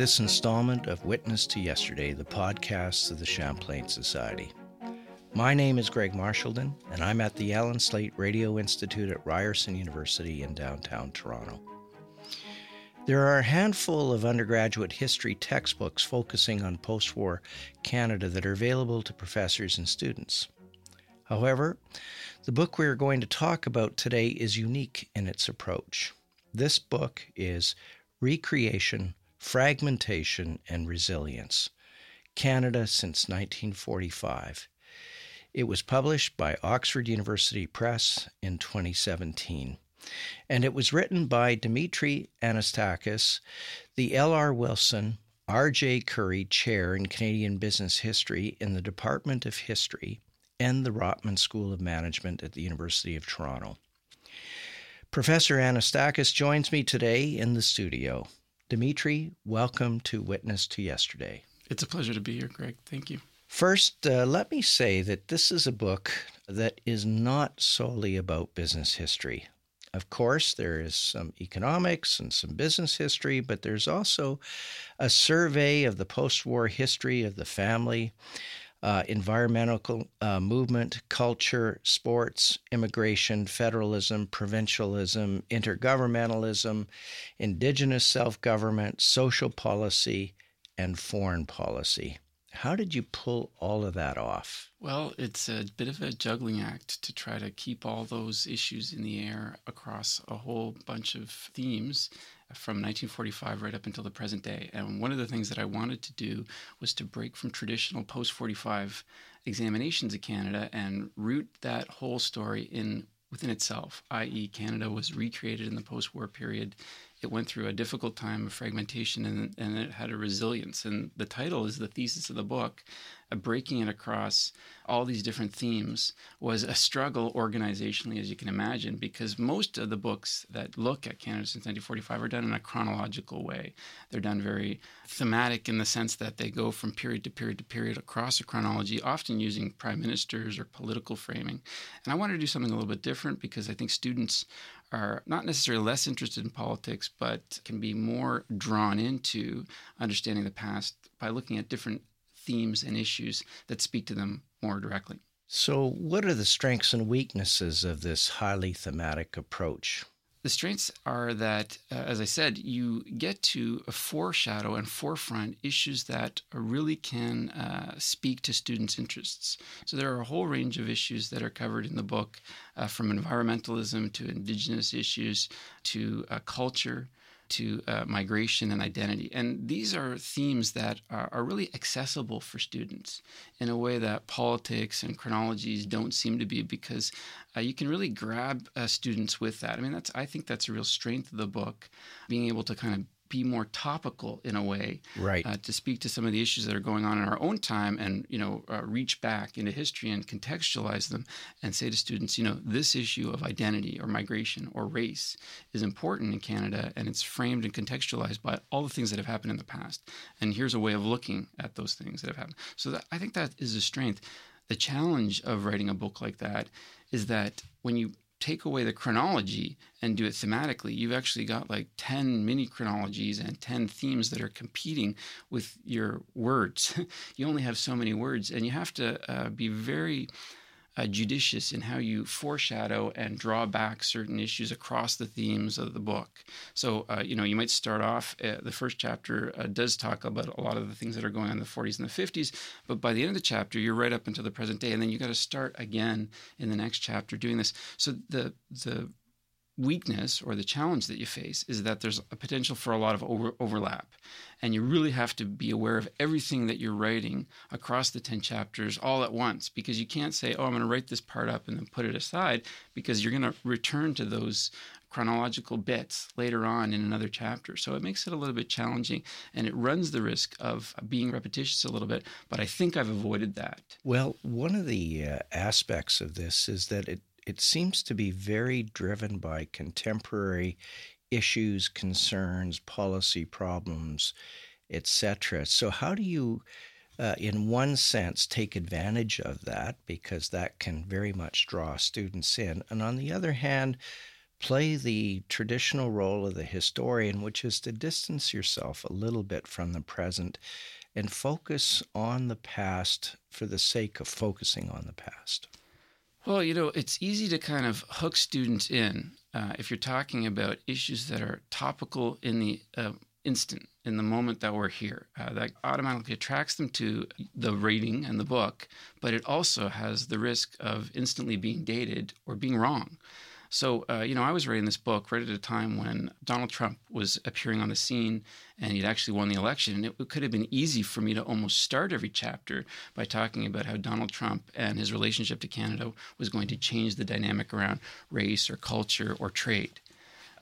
This installment of Witness to Yesterday, the podcast of the Champlain Society. My name is Greg Marchildon, and I'm at the Allan Slaight Radio Institute at Ryerson University in downtown Toronto. There are a handful of undergraduate history textbooks focusing on post war Canada that are available to professors and students. However, the book we are going to talk about today is unique in its approach. This book is Recreation, Fragmentation, and Resilience Canada since 1945. It was published by Oxford University Press in 2017. And it was written by Dimitry Anastakis, the L.R. Wilson R.J. Currie Chair in Canadian Business History in the Department of History and the Rotman School of Management at the University of Toronto. Professor Anastakis joins me today in the studio. Dimitry, welcome to Witness to Yesterday. It's a pleasure to be here, Greg. Thank you. First, uh, let me say that this is a book that is not solely about business history. Of course, there is some economics and some business history, but there's also a survey of the post war history of the family, uh, environmental uh, movement, culture, sports, immigration, federalism, provincialism, intergovernmentalism, indigenous self government, social policy, and foreign policy. How did you pull all of that off? Well, it's a bit of a juggling act to try to keep all those issues in the air across a whole bunch of themes from 1945 right up until the present day. And one of the things that I wanted to do was to break from traditional post 45 examinations of Canada and root that whole story in within itself, i.e., Canada was recreated in the post war period it went through a difficult time of fragmentation and, and it had a resilience. And the title is the thesis of the book. Breaking it across all these different themes was a struggle organizationally, as you can imagine, because most of the books that look at Canada since 1945 are done in a chronological way. They're done very thematic in the sense that they go from period to period to period across a chronology, often using prime ministers or political framing. And I wanted to do something a little bit different because I think students are not necessarily less interested in politics, but can be more drawn into understanding the past by looking at different themes and issues that speak to them more directly. So, what are the strengths and weaknesses of this highly thematic approach? The strengths are that, uh, as I said, you get to foreshadow and forefront issues that really can uh, speak to students' interests. So there are a whole range of issues that are covered in the book, uh, from environmentalism to indigenous issues to uh, culture to uh, migration and identity. And these are themes that are, are, really accessible for students in a way that politics and chronologies don't seem to be because uh, you can really grab uh, students with that. I mean, that's I think that's a real strength of the book, being able to kind of be more topical in a way, right? Uh, to speak to some of the issues that are going on in our own time, and you know, uh, reach back into history and contextualize them, and say to students, you know, this issue of identity or migration or race is important in Canada, and it's framed and contextualized by all the things that have happened in the past, and here's a way of looking at those things that have happened. So that, I think that is a strength. The challenge of writing a book like that is that when you take away the chronology and do it thematically, you've actually got like 10 mini chronologies and 10 themes that are competing with your words. you only have so many words, and you have to uh, be very uh, judicious in how you foreshadow and draw back certain issues across the themes of the book. So, uh, you know, you might start off, uh, the first chapter uh, does talk about a lot of the things that are going on in the 40s and the 50s, but by the end of the chapter, you're right up until the present day, and then you got to start again in the next chapter doing this. So, the, the weakness or the challenge that you face is that there's a potential for a lot of over- overlap. And you really have to be aware of everything that you're writing across the 10 chapters all at once because you can't say, oh, I'm going to write this part up and then put it aside because you're going to return to those chronological bits later on in another chapter. So it makes it a little bit challenging and it runs the risk of being repetitious a little bit, but I think I've avoided that. Well, one of the uh, aspects of this is that it it seems to be very driven by contemporary issues, concerns, policy problems, etc. So, how do you, uh, in one sense, take advantage of that because that can very much draw students in, and on the other hand, play the traditional role of the historian, which is to distance yourself a little bit from the present and focus on the past for the sake of focusing on the past? Well, you know, it's easy to kind of hook students in uh, if you're talking about issues that are topical in the uh, instant, in the moment that we're here. Uh, that automatically attracts them to the reading and the book, but it also has the risk of instantly being dated or being wrong. So, uh, you know, I was writing this book right at a time when Donald Trump was appearing on the scene and he'd actually won the election. And it could have been easy for me to almost start every chapter by talking about how Donald Trump and his relationship to Canada was going to change the dynamic around race or culture or trade.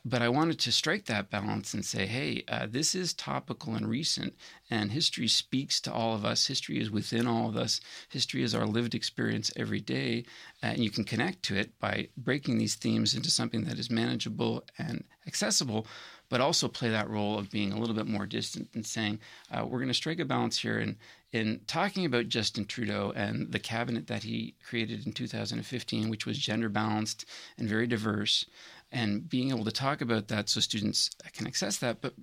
But I wanted to strike that balance and say, hey, uh, this is topical and recent, and history speaks to all of us. History is within all of us. History is our lived experience every day, and you can connect to it by breaking these themes into something that is manageable and accessible, but also play that role of being a little bit more distant and saying, uh, we're going to strike a balance here And in talking about Justin Trudeau and the cabinet that he created in 2015, which was gender balanced and very diverse and being able to talk about that so students can access that, but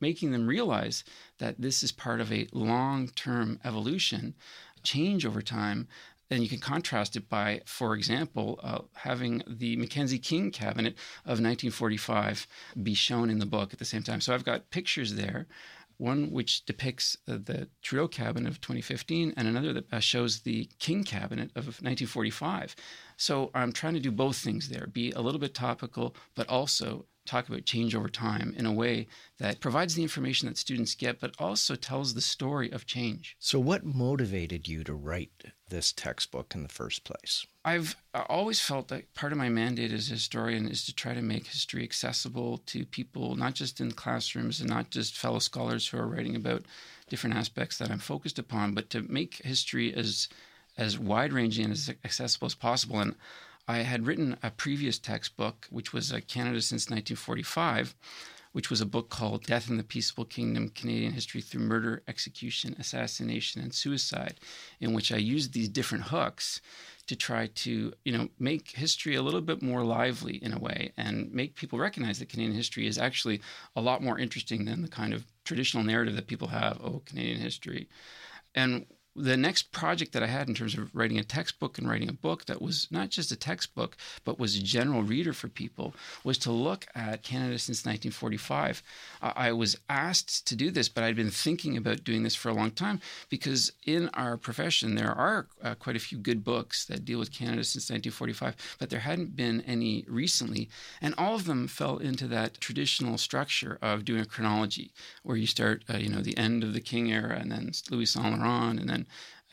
making them realize that this is part of a long term evolution, change over time. And you can contrast it by, for example, uh, having the Mackenzie King cabinet of 1945 be shown in the book at the same time. So I've got pictures there one which depicts uh, the Trudeau cabinet of 2015 and another that uh, shows the King cabinet of 1945. So I'm trying to do both things there, be a little bit topical, but also talk about change over time in a way that provides the information that students get, but also tells the story of change. So, what motivated you to write this textbook in the first place? I've uh, always felt that part of my mandate as a historian is to try to make history accessible to people, not just in classrooms and not just fellow scholars who are writing about different aspects that I'm focused upon, but to make history as as wide ranging and as accessible as possible. And I had written a previous textbook, which was uh, Canada since 1945, which was a book called Death in the Peaceable Kingdom Canadian History Through Murder, Execution, Assassination, and Suicide, in which I used these different hooks to try to you know make history a little bit more lively in a way and make people recognize that Canadian history is actually a lot more interesting than the kind of traditional narrative that people have oh Canadian history. And the next project that I had in terms of writing a textbook and writing a book that was not just a textbook, but was a general reader for people, was to look at Canada since 1945. I was asked to do this, but I'd been thinking about doing this for a long time because in our profession, there are uh, quite a few good books that deal with Canada since 1945, but there hadn't been any recently. And all of them fell into that traditional structure of doing a chronology, where you start, uh, you know, the end of the King era and then Louis Saint Laurent and then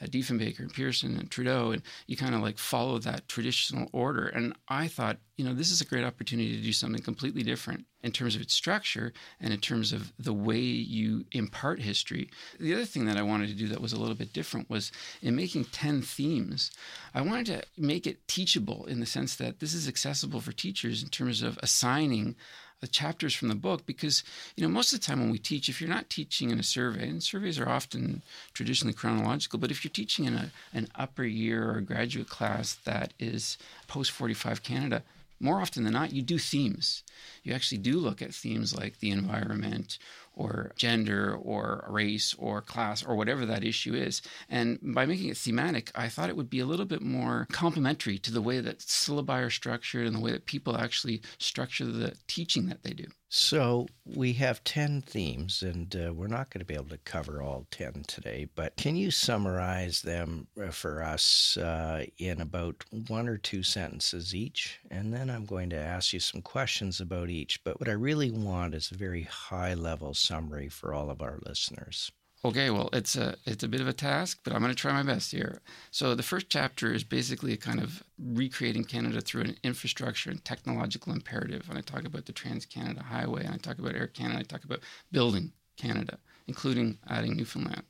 uh, Diefenbaker and Pearson and Trudeau, and you kind of like follow that traditional order. And I thought, you know, this is a great opportunity to do something completely different in terms of its structure and in terms of the way you impart history. The other thing that I wanted to do that was a little bit different was in making 10 themes, I wanted to make it teachable in the sense that this is accessible for teachers in terms of assigning the chapters from the book because you know most of the time when we teach if you're not teaching in a survey and surveys are often traditionally chronological but if you're teaching in a, an upper year or a graduate class that is post 45 canada more often than not, you do themes. You actually do look at themes like the environment or gender or race or class or whatever that issue is. And by making it thematic, I thought it would be a little bit more complementary to the way that syllabi are structured and the way that people actually structure the teaching that they do. So we have 10 themes, and uh, we're not going to be able to cover all 10 today, but can you summarize them uh, for us uh, in about one or two sentences each? And then I'm going to ask you some questions about each. But what I really want is a very high level summary for all of our listeners. Okay, well, it's a it's a bit of a task, but I'm going to try my best here. So the first chapter is basically a kind of recreating Canada through an infrastructure and technological imperative. And I talk about the Trans Canada Highway, and I talk about Air Canada, I talk about building Canada, including adding Newfoundland.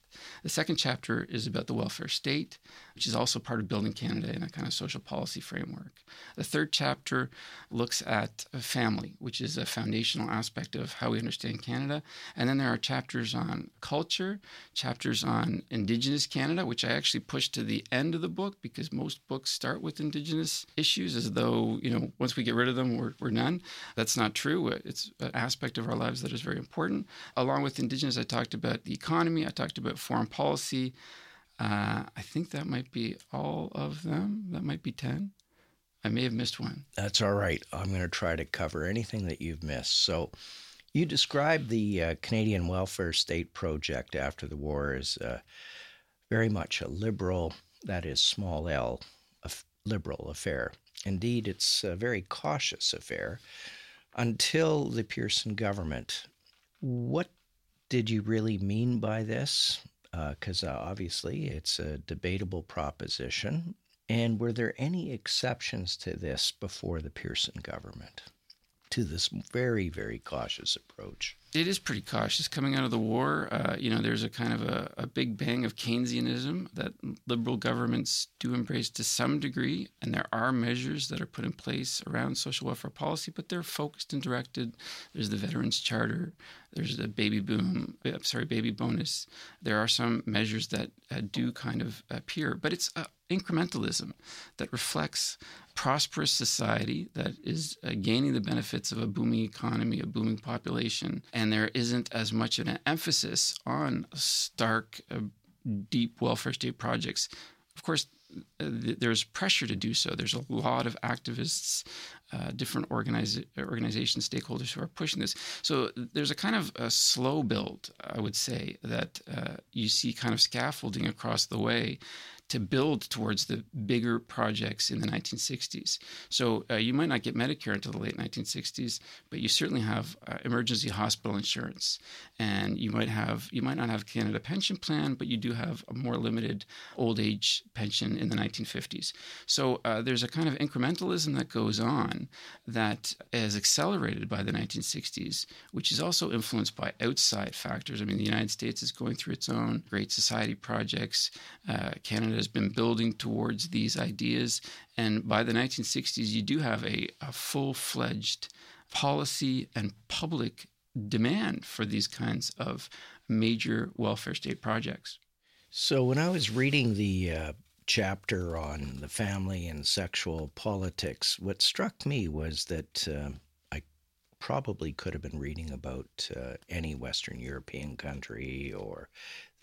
The second chapter is about the welfare state, which is also part of building Canada in a kind of social policy framework. The third chapter looks at family, which is a foundational aspect of how we understand Canada. And then there are chapters on culture, chapters on Indigenous Canada, which I actually pushed to the end of the book because most books start with Indigenous issues as though, you know, once we get rid of them, we're, we're none. That's not true. It's an aspect of our lives that is very important. Along with Indigenous, I talked about the economy, I talked about foreign policy. Uh, I think that might be all of them. That might be 10. I may have missed one. That's all right. I'm going to try to cover anything that you've missed. So, you described the uh, Canadian Welfare State Project after the war as uh, very much a liberal, that is, small l, a liberal affair. Indeed, it's a very cautious affair until the Pearson government. What did you really mean by this? Because uh, uh, obviously it's a debatable proposition. And were there any exceptions to this before the Pearson government? To this very, very cautious approach it is pretty cautious coming out of the war. Uh, you know, there's a kind of a, a, big bang of Keynesianism that liberal governments do embrace to some degree, and there are measures that are put in place around social welfare policy, but they're focused and directed. There's the Veterans Charter, there's the baby boom, uh, sorry, baby bonus. There are some measures that uh, do kind of appear, but it's uh, incrementalism that reflects prosperous society that is uh, gaining the benefits of a booming economy, a booming population and there isn't as much of an emphasis on stark, uh, deep welfare state projects. Of course, uh, there's pressure to do so. There's a lot of activists, uh, different organiza- organizations, stakeholders who are pushing this. So there's a kind of a slow build, I would say, that uh, you see kind of scaffolding across the way to build towards the bigger projects in the 1960s. So uh, you might not get Medicare until the late 1960s, but you certainly have uh, emergency hospital insurance, and you might have you might not have Canada Pension Plan, but you do have a more limited old age pension in the 1950s. So uh, there's a kind of incrementalism that goes on that is accelerated by the 1960s, which is also influenced by outside factors. I mean, the United States is going through its own Great Society projects. Uh, Canada has been building towards these ideas. And by the 1960s, you do have a, a full fledged policy and public demand for these kinds of major welfare state projects. So, when I was reading the uh, chapter on the family and sexual politics, what struck me was that uh, I probably could have been reading about uh, any Western European country or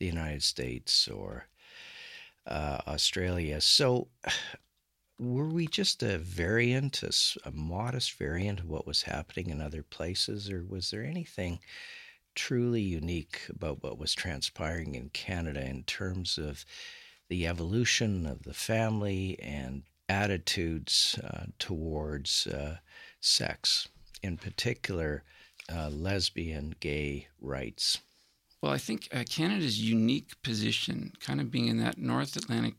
the United States or uh, Australia. So, were we just a variant, a, a, modest variant of what was happening in other places, or was there anything truly unique about what was transpiring in Canada in terms of the evolution of the family and attitudes uh, towards uh, sex, in particular, uh, lesbian, gay rights? Well, I think uh, Canada's unique position, kind of being in that North Atlantic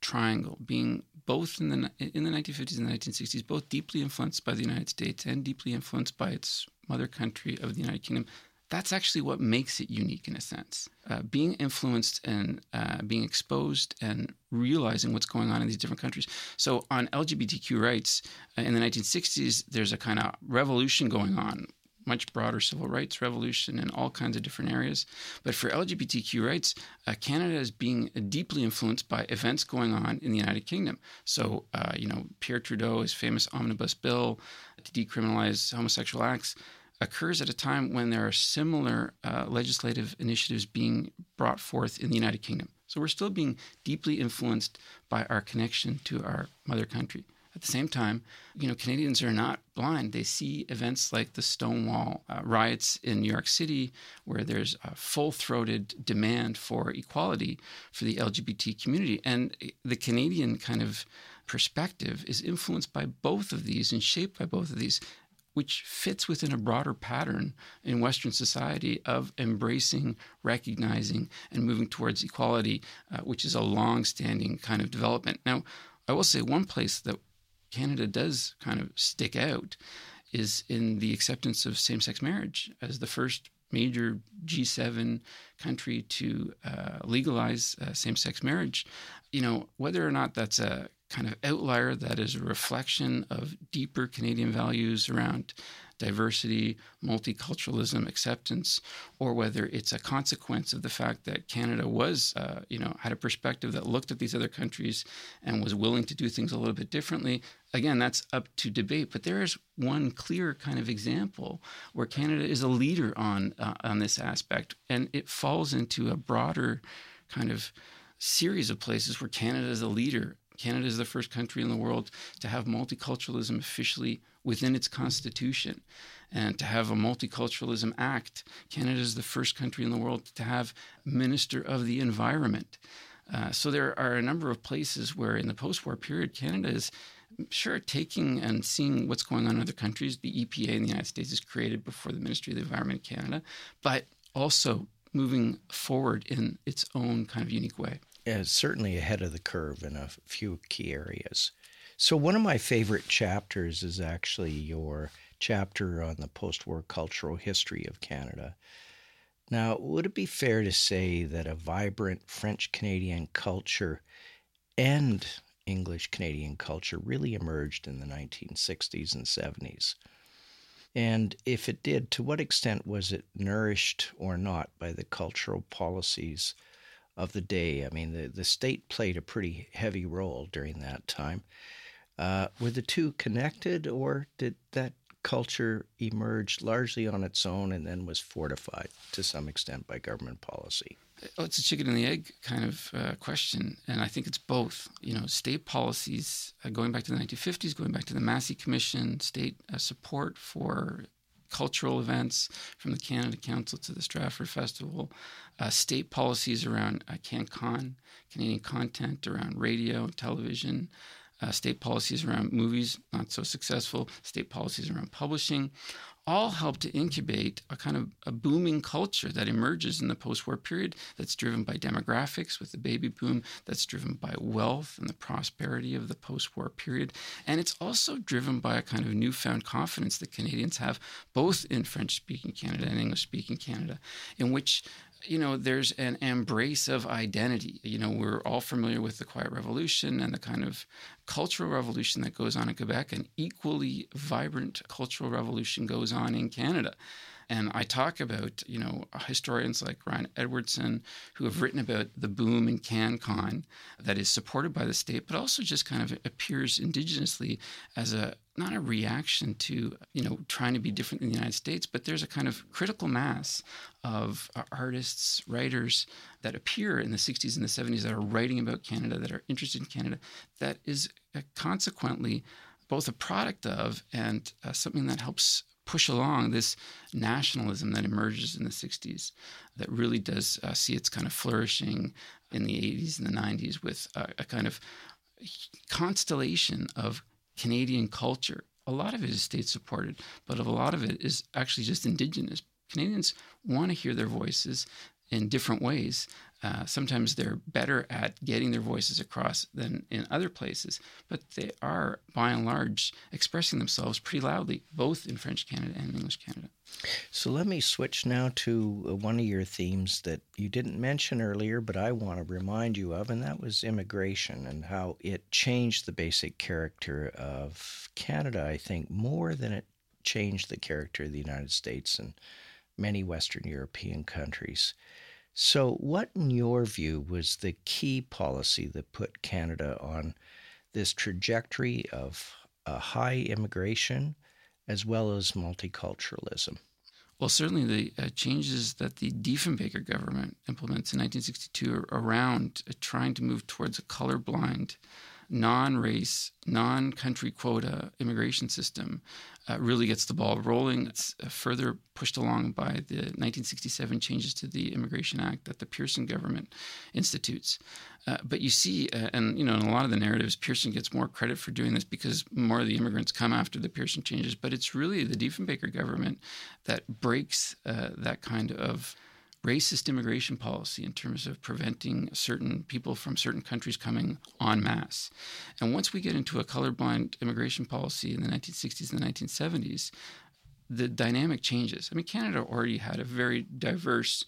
triangle, being both in the in the 1950s and the 1960s, both deeply influenced by the United States and deeply influenced by its mother country of the United Kingdom. That's actually what makes it unique in a sense. Uh, being influenced and uh, being exposed and realizing what's going on in these different countries. So, on LGBTQ rights uh, in the 1960s, there's a kind of revolution going on much broader civil rights revolution in all kinds of different areas. But for LGBTQ rights, uh, Canada is being deeply influenced by events going on in the United Kingdom. So, uh, you know, Pierre Trudeau, his famous omnibus bill to decriminalize homosexual acts, occurs at a time when there are similar uh, legislative initiatives being brought forth in the United Kingdom. So we're still being deeply influenced by our connection to our mother country. At the same time, you know, Canadians are not blind. They see events like the Stonewall uh, riots in New York City, where there's a full throated demand for equality for the LGBT community. And the Canadian kind of perspective is influenced by both of these and shaped by both of these which fits within a broader pattern in Western society of embracing, recognizing, and moving towards equality, uh, which is a long standing kind of development. Now, I will say one place that Canada does kind of stick out is in the acceptance of same sex marriage as the first major G7 country to uh, legalize uh, same sex marriage. You know, whether or not that's a kind of outlier that is a reflection of deeper Canadian values around diversity, multiculturalism, acceptance, or whether it's a consequence of the fact that Canada was, uh, you know, had a perspective that looked at these other countries and was willing to do things a little bit differently. Again, that's up to debate. But there is one clear kind of example where Canada is a leader on uh, on this aspect, and it falls into a broader kind of series of places where Canada is a leader Canada is the first country in the world to have multiculturalism officially within its constitution and to have a multiculturalism act. Canada is the first country in the world to have minister of the environment. Uh, so there are a number of places where in the post-war period Canada is sure taking and seeing what's going on in other countries. The EPA in the United States is created before the Ministry of the Environment in Canada, but also moving forward in its own kind of unique way is certainly ahead of the curve in a few key areas. So, one of my favorite chapters is actually your chapter on the post war cultural history of Canada. Now, would it be fair to say that a vibrant French Canadian culture and English Canadian culture really emerged in the 1960s and 70s? And if it did, to what extent was it nourished or not by the cultural policies of the day. I mean, the, the state played a pretty heavy role during that time. Uh, were the two connected, or did that culture emerge largely on its own and then was fortified to some extent by government policy? Oh, it's a chicken and the egg kind of uh, question, and I think it's both. You know, state policies uh, going back to the 1950s, going back to the Massey Commission, state uh, support for cultural events from the Canada Council to the Stratford Festival, uh, state policies around uh, CanCon, Canadian content around radio and television, uh, state policies around movies, not so successful, state policies around publishing, all help to incubate a kind of a booming culture that emerges in the post-war period that's driven by demographics with the baby boom that's driven by wealth and the prosperity of the post-war period. And it's also driven by a kind of newfound confidence that Canadians have both in French-speaking Canada and English-speaking Canada in which you know, there's an embrace of identity. You know, we're all familiar with the Quiet Revolution and the kind of cultural revolution that goes on in Quebec. An equally vibrant cultural revolution goes on in Canada. And I talk about, you know, historians like Ryan Edwardson who have written about the boom in CanCon that is supported by the state, but also just kind of appears indigenously as a not a reaction to you know trying to be different in the United States, but there's a kind of critical mass of artists, writers that appear in the 60s and the 70s that are writing about Canada, that are interested in Canada, that is uh, consequently both a product of and uh, something that helps push along this nationalism that emerges in the 60s that really does uh, see its kind of flourishing in the 80s and the 90s with a, a kind of constellation of Canadian culture. A lot of it is state supported, but a lot of it is actually just indigenous. Canadians want to hear their voices in different ways. Uh, sometimes they're better at getting their voices across than in other places, but they are, by and large, expressing themselves pretty loudly, both in French Canada and English Canada. So let me switch now to uh, one of your themes that you didn't mention earlier, but I want to remind you of, and that was immigration and how it changed the basic character of Canada, I think, more than it changed the character of the United States and many Western European countries. So, what, in your view, was the key policy that put Canada on this trajectory of uh, high immigration as well as multiculturalism? Well, certainly the uh, changes that the Diefenbaker government implements in 1962 around uh, trying to move towards a colorblind non race, non country quota immigration system uh, really gets the ball rolling. It's uh, further pushed along by the 1967 changes to the Immigration Act that the Pearson government institutes. Uh, but you see, uh, and you know, in a lot of the narratives, Pearson gets more credit for doing this because more of the immigrants come after the Pearson changes. But it's really the Diefenbaker government that breaks uh, that kind of racist immigration policy in terms of preventing certain people from certain countries coming en masse. And once we get into a colorblind immigration policy in the 1960s and the 1970s, the dynamic changes. I mean, Canada already had a very diverse,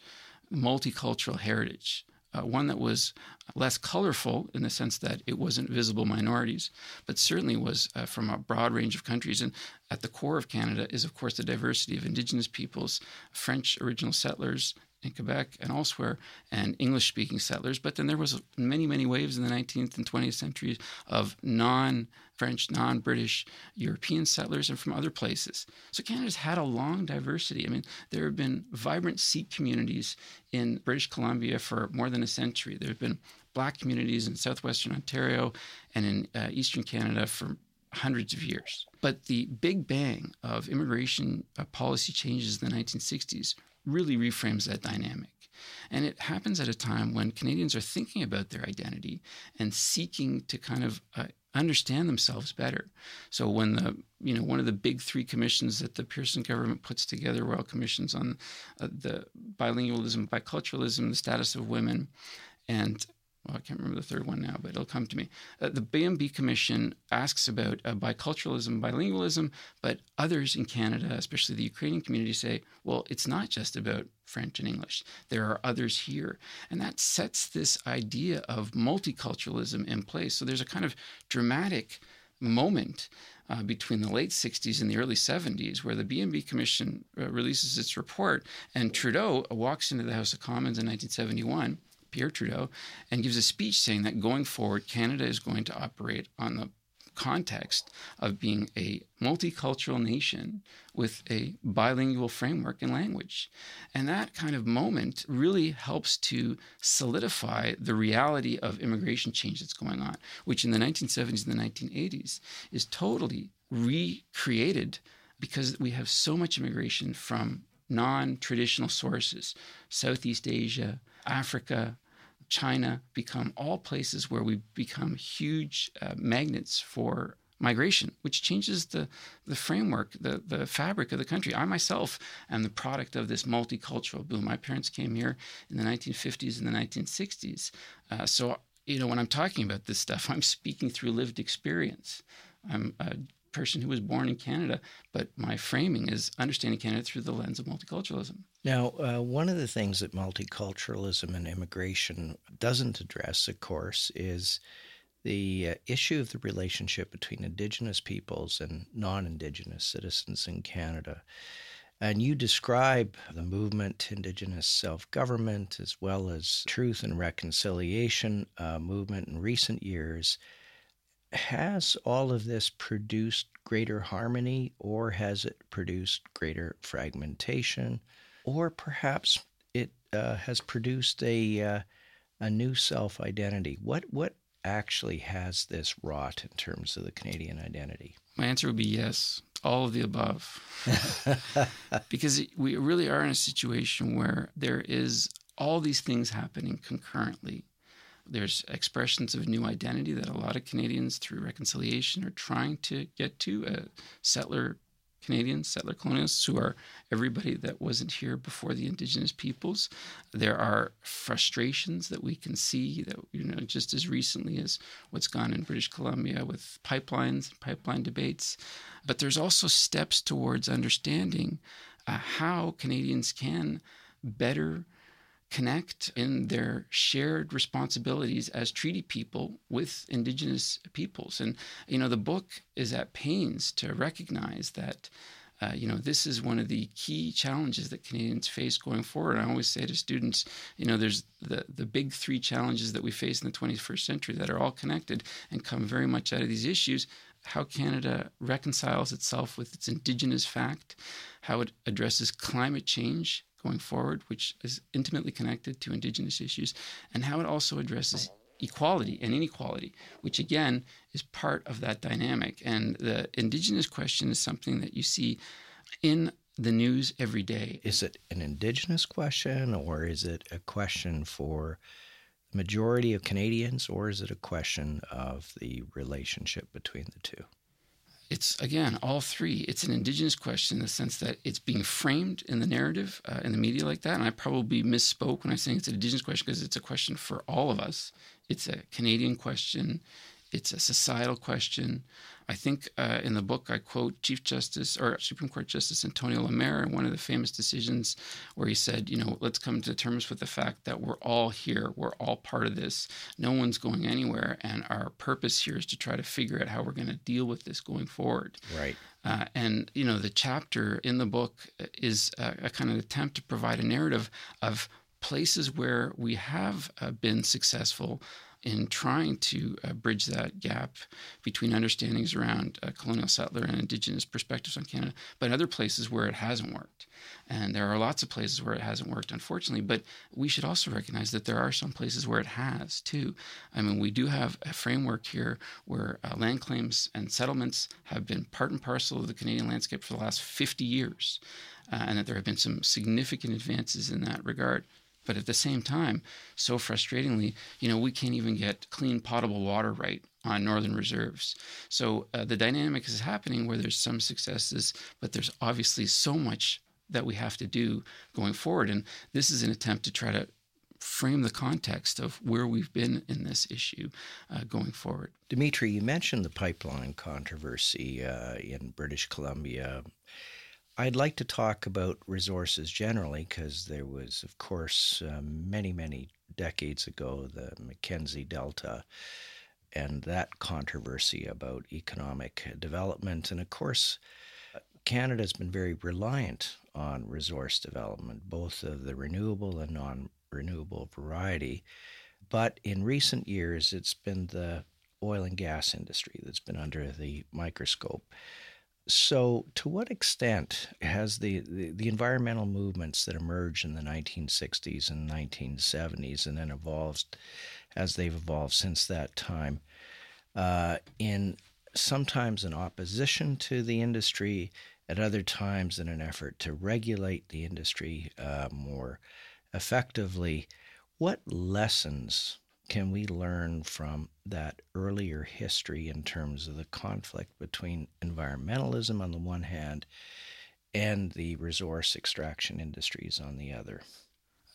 multicultural heritage. Uh, one that was less colorful in the sense that it wasn't visible minorities, but certainly was uh, from a broad range of countries. And at the core of Canada is, of course, the diversity of Indigenous peoples, French original settlers, in Quebec and elsewhere, and English speaking settlers. But then there was many, many waves in the 19th and 20th centuries of non French, non British European settlers and from other places. So Canada's had a long diversity. I mean, there have been vibrant Sikh communities in British Columbia for more than a century. There have been black communities in southwestern Ontario and in uh, eastern Canada for hundreds of years. But the big bang of immigration uh, policy changes in the 1960s really reframes that dynamic. And it happens at a time when Canadians are thinking about their identity and seeking to kind of uh, understand themselves better. So when the you know one of the big three commissions that the Pearson government puts together, royal commissions on uh, the bilingualism, biculturalism, the status of women, and well, I can't remember the third one now, but it'll come to me. Uh, the B and B Commission asks about uh, biculturalism, bilingualism, but others in Canada, especially the Ukrainian community, say, well, it's not just about French and English. There are others here. And that sets this idea of multiculturalism in place. So there's a kind of dramatic moment uh, between the late 60s and the early 70s where the B and B Commission uh, releases its report and Trudeau walks into the House of Commons in 1971 Pierre Trudeau, and gives a speech saying that going forward, Canada is going to operate on the context of being a multicultural nation with a bilingual framework and language. And that kind of moment really helps to solidify the reality of immigration change that's going on, which in the 1970s and the 1980s is totally recreated because we have so much immigration from non traditional sources Southeast Asia, Africa, China become all places where we become huge uh, magnets for migration, which changes the, the framework, the, the fabric of the country. I myself am the product of this multicultural boom. My parents came here in the 1950s and the 1960s. Uh, so, you know, when I'm talking about this stuff, I'm speaking through lived experience. I'm a person who was born in Canada, but my framing is understanding Canada through the lens of multiculturalism. Now, uh, one of the things that multiculturalism and immigration doesn't address, of course, is the uh, issue of the relationship between Indigenous peoples and non Indigenous citizens in Canada. And you describe the movement to Indigenous self government as well as truth and reconciliation uh, movement in recent years has all of this produced greater harmony or has it produced greater fragmentation or perhaps it uh, has produced a uh, a new self identity what what actually has this wrought in terms of the Canadian identity? My answer would be yes. All of the above. Because we really are in a situation where there is all these things happening concurrently. There's expressions of new identity that a lot of Canadians, through reconciliation, are trying to get to. a settler Canadians, settler colonialists, who are everybody that wasn't here before the Indigenous peoples. There are frustrations that we can see that, you know, just as recently as what's gone in British Columbia with pipelines, pipeline debates. But there's also steps towards understanding uh, how Canadians can better connect in their shared responsibilities as treaty people with indigenous peoples and you know the book is at pains to recognize that uh, you know this is one of the key challenges that Canadians face going forward. I always say to students, you know, there's the the big three challenges that we face in the 21st century that are all connected and come very much out of these issues. How Canada reconciles itself with its Indigenous fact, how it addresses climate change, going forward, which is intimately connected to Indigenous issues, and how it also addresses equality and inequality, which again is part of that dynamic. And the Indigenous question is something that you see in the news every day. Is it an Indigenous question, or is it a question for the majority of Canadians, or is it a question of the relationship between the two? It's again all three. It's an indigenous question in the sense that it's being framed in the narrative uh, in the media like that. And I probably misspoke when I say it's an indigenous question because it's a question for all of us. It's a Canadian question. It's a societal question. I think uh, in the book I quote Chief Justice or Supreme Court Justice Antonio Lamer in one of the famous decisions where he said, you know, let's come to terms with the fact that we're all here, we're all part of this. No one's going anywhere, and our purpose here is to try to figure out how we're going to deal with this going forward. Right. Uh, and you know, the chapter in the book is a, a kind of attempt to provide a narrative of places where we have uh, been successful in trying to uh, bridge that gap between understandings around uh, colonial settler and indigenous perspectives on Canada, but other places where it hasn't worked. And there are lots of places where it hasn't worked, unfortunately. But we should also recognize that there are some places where it has too. I mean, we do have a framework here where uh, land claims and settlements have been part and parcel of the Canadian landscape for the last 50 years, uh, and that there have been some significant advances in that regard. But at the same time, so frustratingly, you know, we can't even get clean potable water right on northern reserves. So uh, the dynamic is happening where there's some successes, but there's obviously so much that we have to do going forward. And this is an attempt to try to frame the context of where we've been in this issue uh, going forward. Dimitry, you mentioned the pipeline controversy uh, in British Columbia. I'd like to talk about resources generally because there was, of course, uh, many, many decades ago, the Mackenzie Delta and that controversy about economic development. And of course, Canada's been very reliant on resource development, both of the renewable and non renewable variety. But in recent years, it's been the oil and gas industry that's been under the microscope. So, to what extent has the, the, the, environmental movements that emerged in the 1960s and 1970s and then evolved as they've evolved since that time, uh, in sometimes in opposition to the industry, at other times in an effort to regulate the industry uh, more effectively, what lessons can we learn from that earlier history in terms of the conflict between environmentalism on the one hand and the resource extraction industries on the other?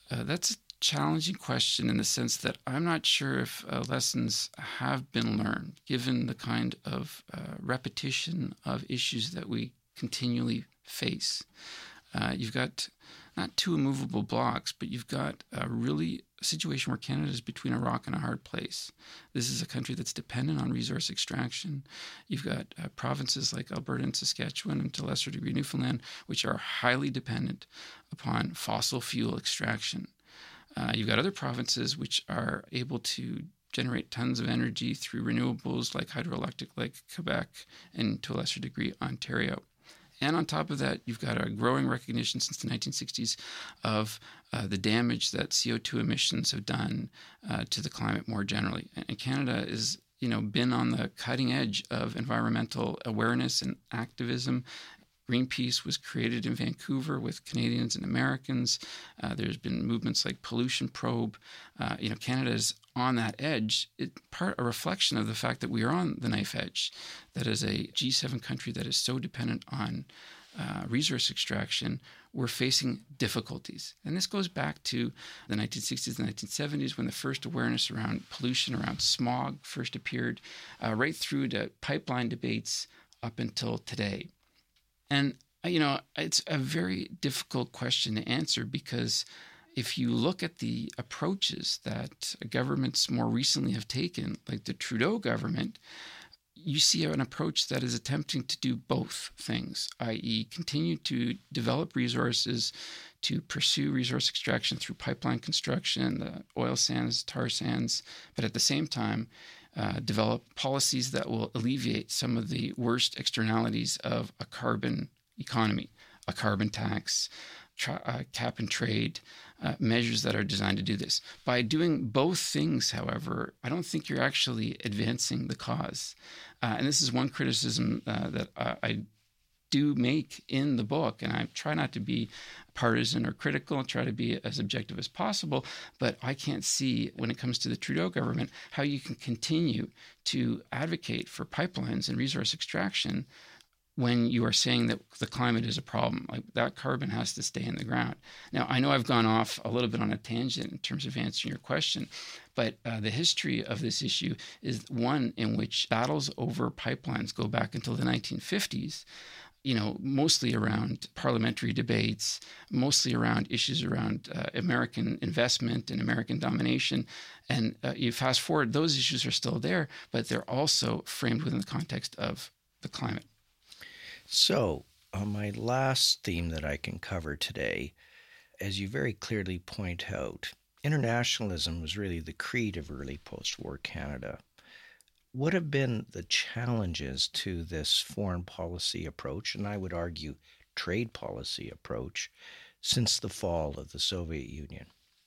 Uh, that's a challenging question in the sense that I'm not sure if uh, lessons have been learned, given the kind of uh, repetition of issues that we continually face. Uh, you've got not two immovable blocks, but you've got a really situation where Canada is between a rock and a hard place. This is a country that's dependent on resource extraction. You've got uh, provinces like Alberta and Saskatchewan, and to a lesser degree Newfoundland, which are highly dependent upon fossil fuel extraction. Uh, you've got other provinces which are able to generate tons of energy through renewables like hydroelectric, like Quebec, and to a lesser degree Ontario. And on top of that, you've got a growing recognition since the 1960s of uh, the damage that CO2 emissions have done uh, to the climate more generally. And Canada is you know been on the cutting edge of environmental awareness and activism Greenpeace was created in Vancouver with Canadians and Americans. Uh, there's been movements like Pollution Probe. Uh, you know, Canada is on that edge. It part a reflection of the fact that we are on the knife edge. That as a G7 country that is so dependent on uh, resource extraction, we're facing difficulties. And this goes back to the 1960s and 1970s when the first awareness around pollution, around smog first appeared, uh, right through to pipeline debates up until today. And, uh, you know, it's a very difficult question to answer because if you look at the approaches that governments more recently have taken, like the Trudeau government, you see an approach that is attempting to do both things, i.e., continue to develop resources to pursue resource extraction through pipeline construction, the oil sands, tar sands, but at the same time, uh, develop policies that will alleviate some of the worst externalities of a carbon economy, a carbon tax, tra- uh, cap and trade, uh, measures that are designed to do this. By doing both things, however, I don't think you're actually advancing the cause. Uh, and this is one criticism uh, that I do make in the book, and I try not to be partisan or critical and try to be as objective as possible. But I can't see, when it comes to the Trudeau government, how you can continue to advocate for pipelines and resource extraction when you are saying that the climate is a problem. Like that carbon has to stay in the ground. Now, I know I've gone off a little bit on a tangent in terms of answering your question, but uh, the history of this issue is one in which battles over pipelines go back until the 1950s you know, mostly around parliamentary debates, mostly around issues around uh, American investment and American domination. And uh, you fast forward, those issues are still there, but they're also framed within the context of the climate. So, on my last theme that I can cover today, as you very clearly point out, internationalism was really the creed of early post war Canada. What have been the challenges to this foreign policy approach, and I would argue trade policy approach, since the fall of the Soviet Union?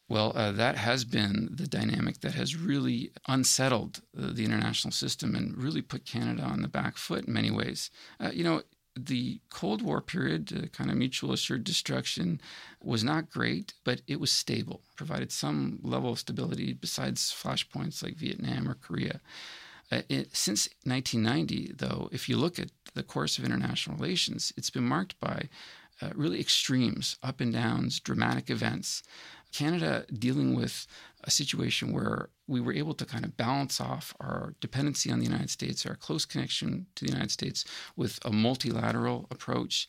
Well, uh, that has been the dynamic that has really unsettled the international system and really put Canada on the back foot in many ways. Uh, you know, the Cold War period, uh, kind of mutual assured destruction, was not great, but it was stable, provided some level of stability besides flashpoints like Vietnam or Korea. Uh, it, since 1990, though, if you look at the course of international relations, it's been marked by uh, really extremes, up and downs, dramatic events. Canada dealing with a situation where we were able to kind of balance off our dependency on the United States, our close connection to the United States with a multilateral approach.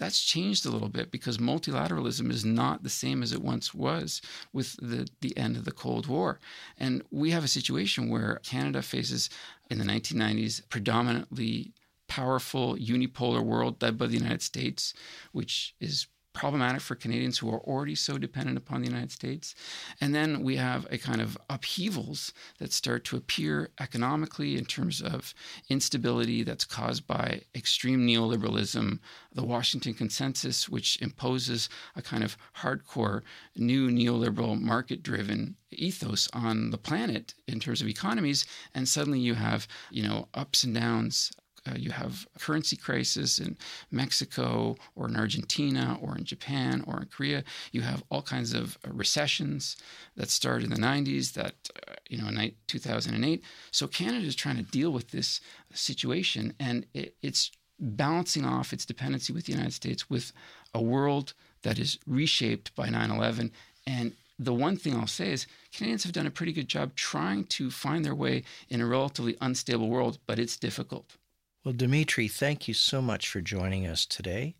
That's changed a little bit because multilateralism is not the same as it once was with the, the end of the Cold War. And we have a situation where Canada faces, in the 1990s, predominantly powerful unipolar world led by the United States, which is problematic for Canadians who are already so dependent upon the United States. And then we have a kind of upheavals that start to appear economically in terms of instability that's caused by extreme neoliberalism, the Washington Consensus, which imposes a kind of hardcore new neoliberal market driven ethos on the planet in terms of economies and suddenly you have you know ups and downs uh, you have currency crisis in Mexico or in Argentina or in Japan or in Korea. You have all kinds of uh, recessions that started in the 90s, that, uh, you know, in 2008. So Canada is trying to deal with this situation and it, it's balancing off its dependency with the United States with a world that is reshaped by 9 11. And the one thing I'll say is Canadians have done a pretty good job trying to find their way in a relatively unstable world, but it's difficult. Well, Dimitry, thank you so much for joining us today.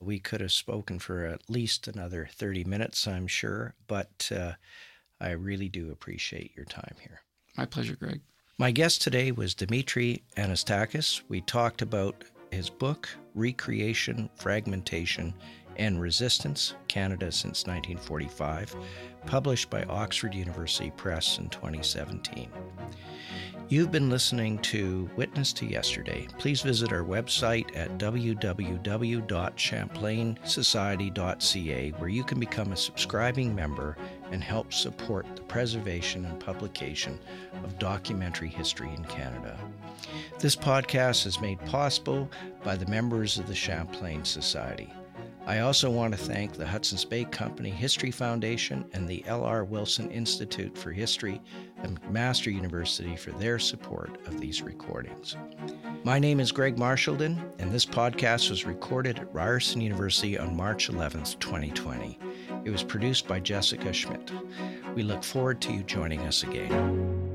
We could have spoken for at least another 30 minutes, I'm sure, but uh, I really do appreciate your time here. My pleasure, Greg. My guest today was Dimitry Anastakis. We talked about his book, Recreation, Fragmentation, and Resistance Canada since 1945, published by Oxford University Press in 2017. You've been listening to Witness to Yesterday. Please visit our website at www.champlainsociety.ca where you can become a subscribing member and help support the preservation and publication of documentary history in Canada. This podcast is made possible by the members of the Champlain Society. I also want to thank the Hudson's Bay Company History Foundation and the L.R. Wilson Institute for History and McMaster University for their support of these recordings. My name is Greg Marchildon, and this podcast was recorded at Ryerson University on March 11th, 2020. It was produced by Jessica Schmidt. We look forward to you joining us again.